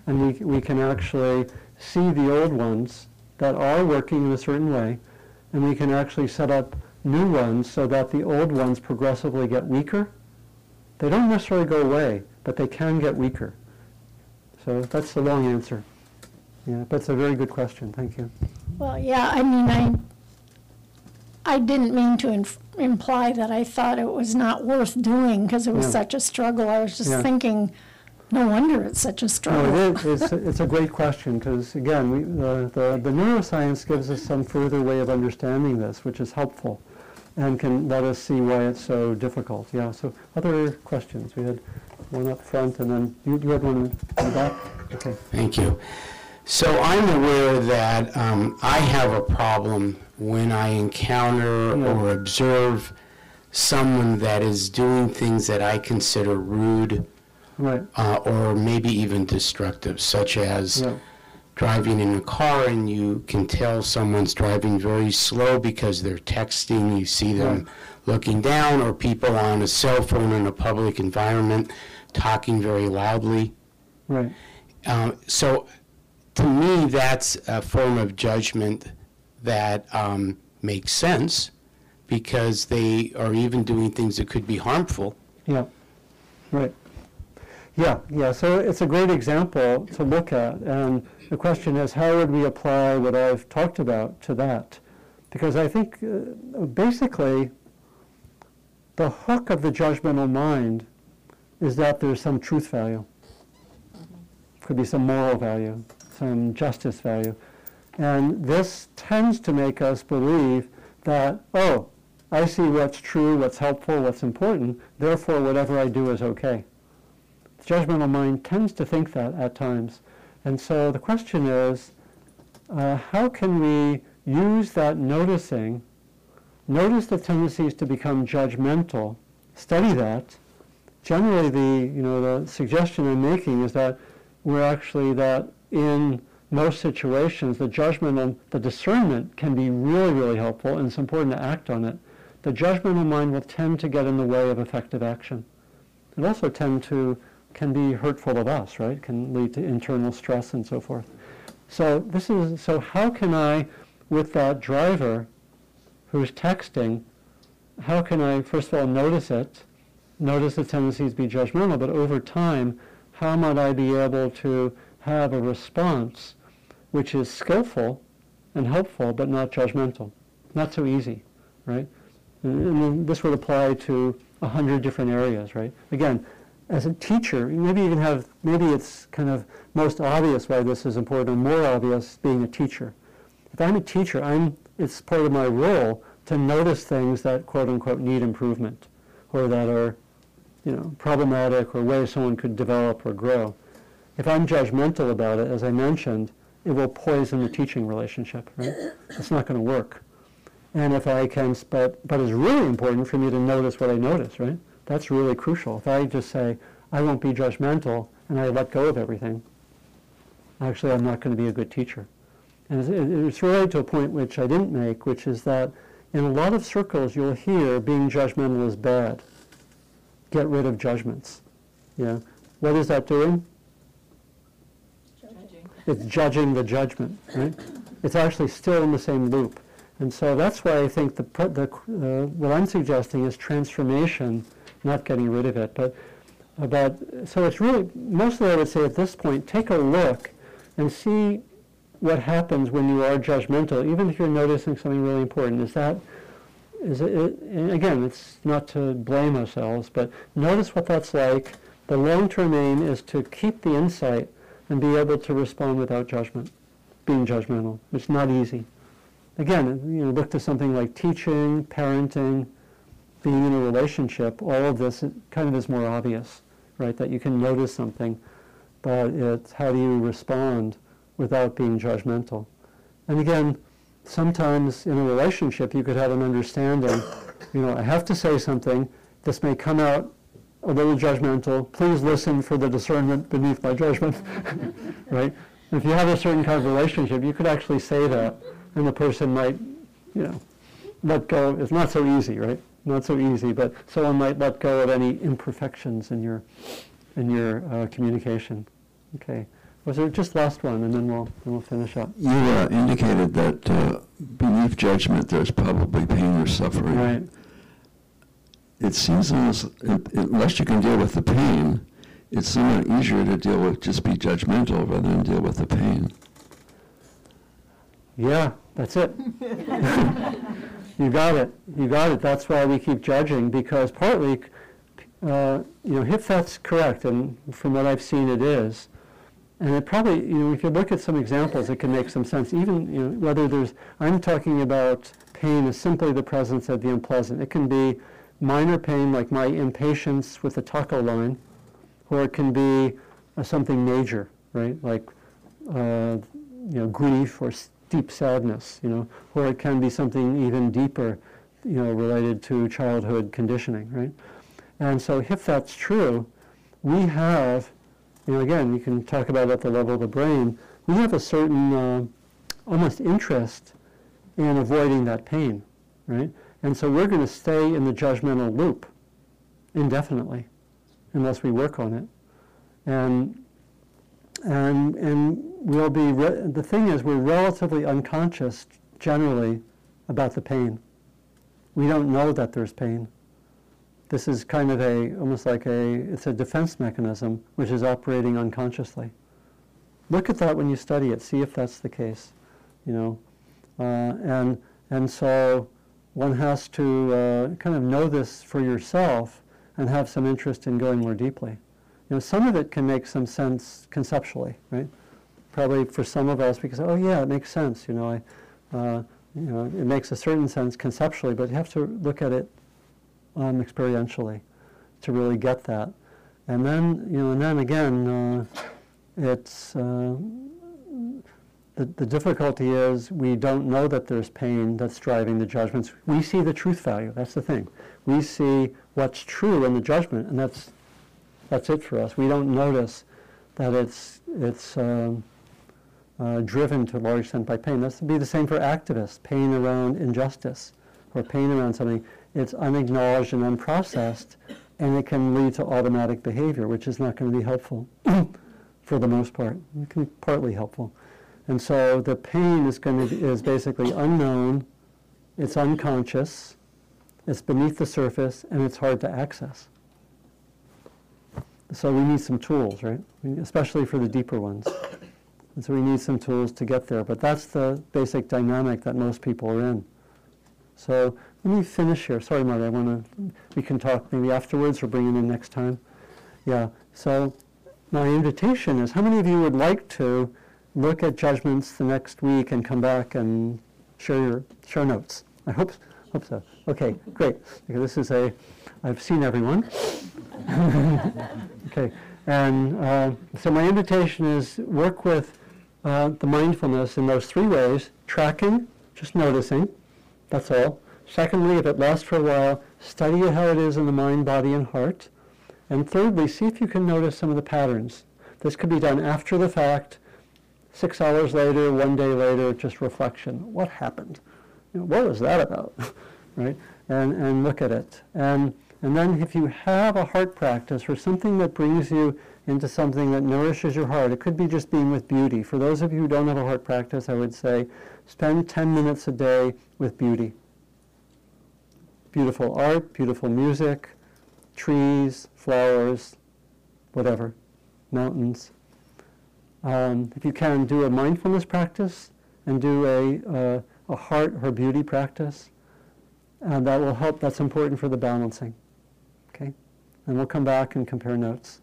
And we, we can actually see the old ones that are working in a certain way, and we can actually set up new ones so that the old ones progressively get weaker. They don't necessarily go away, but they can get weaker. So that's the long answer. Yeah, but it's a very good question. Thank you. Well, yeah, I mean, I, I didn't mean to inf- imply that I thought it was not worth doing because it was Yeah. such a struggle. I was just Yeah. thinking, no wonder it's such a struggle. No, it is. It's, it's a great question because, again, we, the, the, the neuroscience gives us some further way of understanding this, which is helpful and can let us see why it's so difficult. Yeah, so other questions? We had one up front and then you, you had one in the back? Okay. Thank you. So I'm aware that um, I have a problem when I encounter Yeah. or observe someone that is doing things that I consider rude Right. uh, or maybe even destructive, such as Yeah. Driving in a car and you can tell someone's driving very slow because they're texting, you see them looking down, or people on a cell phone in a public environment talking very loudly. Right. Uh, so, to me, that's a form of judgment that um, makes sense because they are even doing things that could be harmful. Yeah, right. Yeah, yeah, so it's a great example to look at, and the question is, how would we apply what I've talked about to that? Because I think, uh, basically, the hook of the judgmental mind is that there's some truth value. Could be some moral value, some justice value. And this tends to make us believe that, oh, I see what's true, what's helpful, what's important, therefore whatever I do is okay. The judgmental mind tends to think that at times. And so the question is, uh, how can we use that noticing, notice the tendencies to become judgmental, study that. Generally, the, you know, the suggestion I'm making is that we're actually that in most situations, the judgment and the discernment can be really, really helpful, and it's important to act on it. The judgmental mind will tend to get in the way of effective action. It also tend to can be hurtful of us, right? Can lead to internal stress and so forth. So this is so. How can I, with that driver, who's texting, how can I first of all notice it, notice the tendencies to be judgmental, but over time, how might I be able to have a response which is skillful and helpful, but not judgmental? Not so easy, right? And, and this would apply to a hundred different areas, right? Again, as a teacher, maybe can have, maybe it's kind of most obvious why this is important, or more obvious being a teacher. If I'm a teacher, I'm, it's part of my role to notice things that quote unquote need improvement, or that are, you know, problematic, or ways someone could develop or grow. If I'm judgmental about it, as I mentioned, it will poison the teaching relationship, right? It's not going to work. And if I can, but, but it's really important for me to notice what I notice, right? That's really crucial. If I just say, I won't be judgmental, and I let go of everything, actually I'm not going to be a good teacher. And it's, it's related to a point which I didn't make, which is that in a lot of circles you'll hear being judgmental is bad. Get rid of judgments. Yeah. What is that doing? Judging. It's judging the judgment, right? It's actually still in the same loop. And so that's why I think the, the, uh, what I'm suggesting is transformation, not getting rid of it. But, about, so it's really, mostly I would say at this point, take a look and see what happens when you are judgmental, even if you're noticing something really important. Is that, is it, it, again, it's not to blame ourselves, but notice what that's like. The long-term aim is to keep the insight and be able to respond without judgment, being judgmental. It's not easy. Again, you know, look to something like teaching, parenting, being in a relationship. All of this kind of is more obvious, right? That you can notice something, but it's how do you respond without being judgmental. And again, sometimes in a relationship you could have an understanding. You know, I have to say something. This may come out a little judgmental. Please listen for the discernment beneath my judgment, right? If you have a certain kind of relationship, you could actually say that, and the person might, you know, let go. It's not so easy, right? Not so easy, but someone might let go of any imperfections in your in your uh, communication. Okay. Was there just last one, and then we'll then we'll finish up. You uh, indicated that uh, beneath judgment, there's probably pain or suffering. Right. It seems almost, un- unless you can deal with the pain, it's somewhat easier to deal with just be judgmental rather than deal with the pain. Yeah, that's it. you got it. You got it. That's why we keep judging because partly, uh, you know, if that's correct, and from what I've seen, it is. And it probably, you know, if you look at some examples, it can make some sense. Even, you know, whether there's, I'm talking about pain as simply the presence of the unpleasant. It can be minor pain, like my impatience with the taco line, or it can be uh, something major, right? Like, uh, you know, grief or deep sadness, you know, or it can be something even deeper, you know, related to childhood conditioning, right? And so if that's true, we have, you know, again, you can talk about at the level of the brain, we have a certain uh, almost interest in avoiding that pain, right? And so we're going to stay in the judgmental loop indefinitely unless we work on it. And and and we'll be re- the thing is we're relatively unconscious generally about the pain. We don't know that there's pain. This is kind of a almost like a it's a defense mechanism which is operating unconsciously. Look at that when you study it. See if that's the case. You know, uh, and and so one has to uh, kind of know this for yourself and have some interest in going more deeply. You know, some of it can make some sense conceptually, right? Probably for some of us, because oh yeah, it makes sense. You know, I, uh, you know, it makes a certain sense conceptually, but you have to look at it um, experientially to really get that. And then, you know, and then again, uh, it's uh, the, the difficulty is we don't know that there's pain that's driving the judgments. We see the truth value. That's the thing. We see what's true in the judgment, and that's that's it for us. We don't notice that it's it's um, uh, driven to a large extent by pain. That's to be the same for activists. Pain around injustice or pain around something. It's unacknowledged and unprocessed, and it can lead to automatic behavior, which is not going to be helpful for the most part. It can be partly helpful. And so the pain is going to be, is basically unknown, it's unconscious, it's beneath the surface, and it's hard to access. So we need some tools, right? Especially for the deeper ones. And so we need some tools to get there. But that's the basic dynamic that most people are in. So let me finish here. Sorry, Marty, I want to, we can talk maybe afterwards or bring it in next time. Yeah, so my invitation is, how many of you would like to look at judgments the next week and come back and share your, share notes? I hope, hope so. Okay, great. Okay, this is a, I've seen everyone. Okay, and uh, so my invitation is work with uh, the mindfulness in those three ways, tracking, just noticing, that's all. Secondly, if it lasts for a while, study how it is in the mind, body, and heart. And thirdly, see if you can notice some of the patterns. This could be done after the fact, six hours later, one day later, just reflection. What happened? You know, what was that about? right? And, and look at it. And, and then if you have a heart practice or something that brings you into something that nourishes your heart, it could be just being with beauty. For those of you who don't have a heart practice, I would say spend 10 minutes a day with beauty. Beautiful art, beautiful music, trees, flowers, whatever, mountains. Um, if you can, do a mindfulness practice and do a, uh, a heart or beauty practice. And that will help, that's important for the balancing. And we'll come back and compare notes.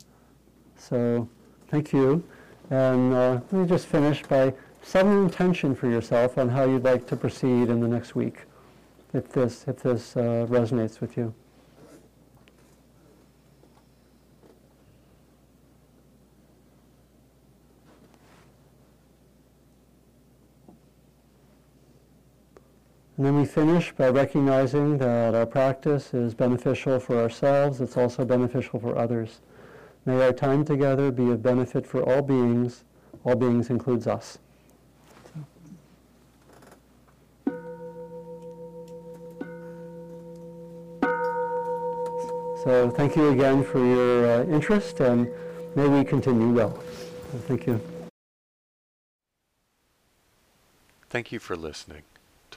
So, thank you. And uh, let me just finish by setting an intention for yourself on how you'd like to proceed in the next week, if this, if this uh, resonates with you. And then we finish by recognizing that our practice is beneficial for ourselves, it's also beneficial for others. May our time together be of benefit for all beings. All beings includes us. So thank you again for your uh, interest, and may we continue well. Thank you. Thank you for listening.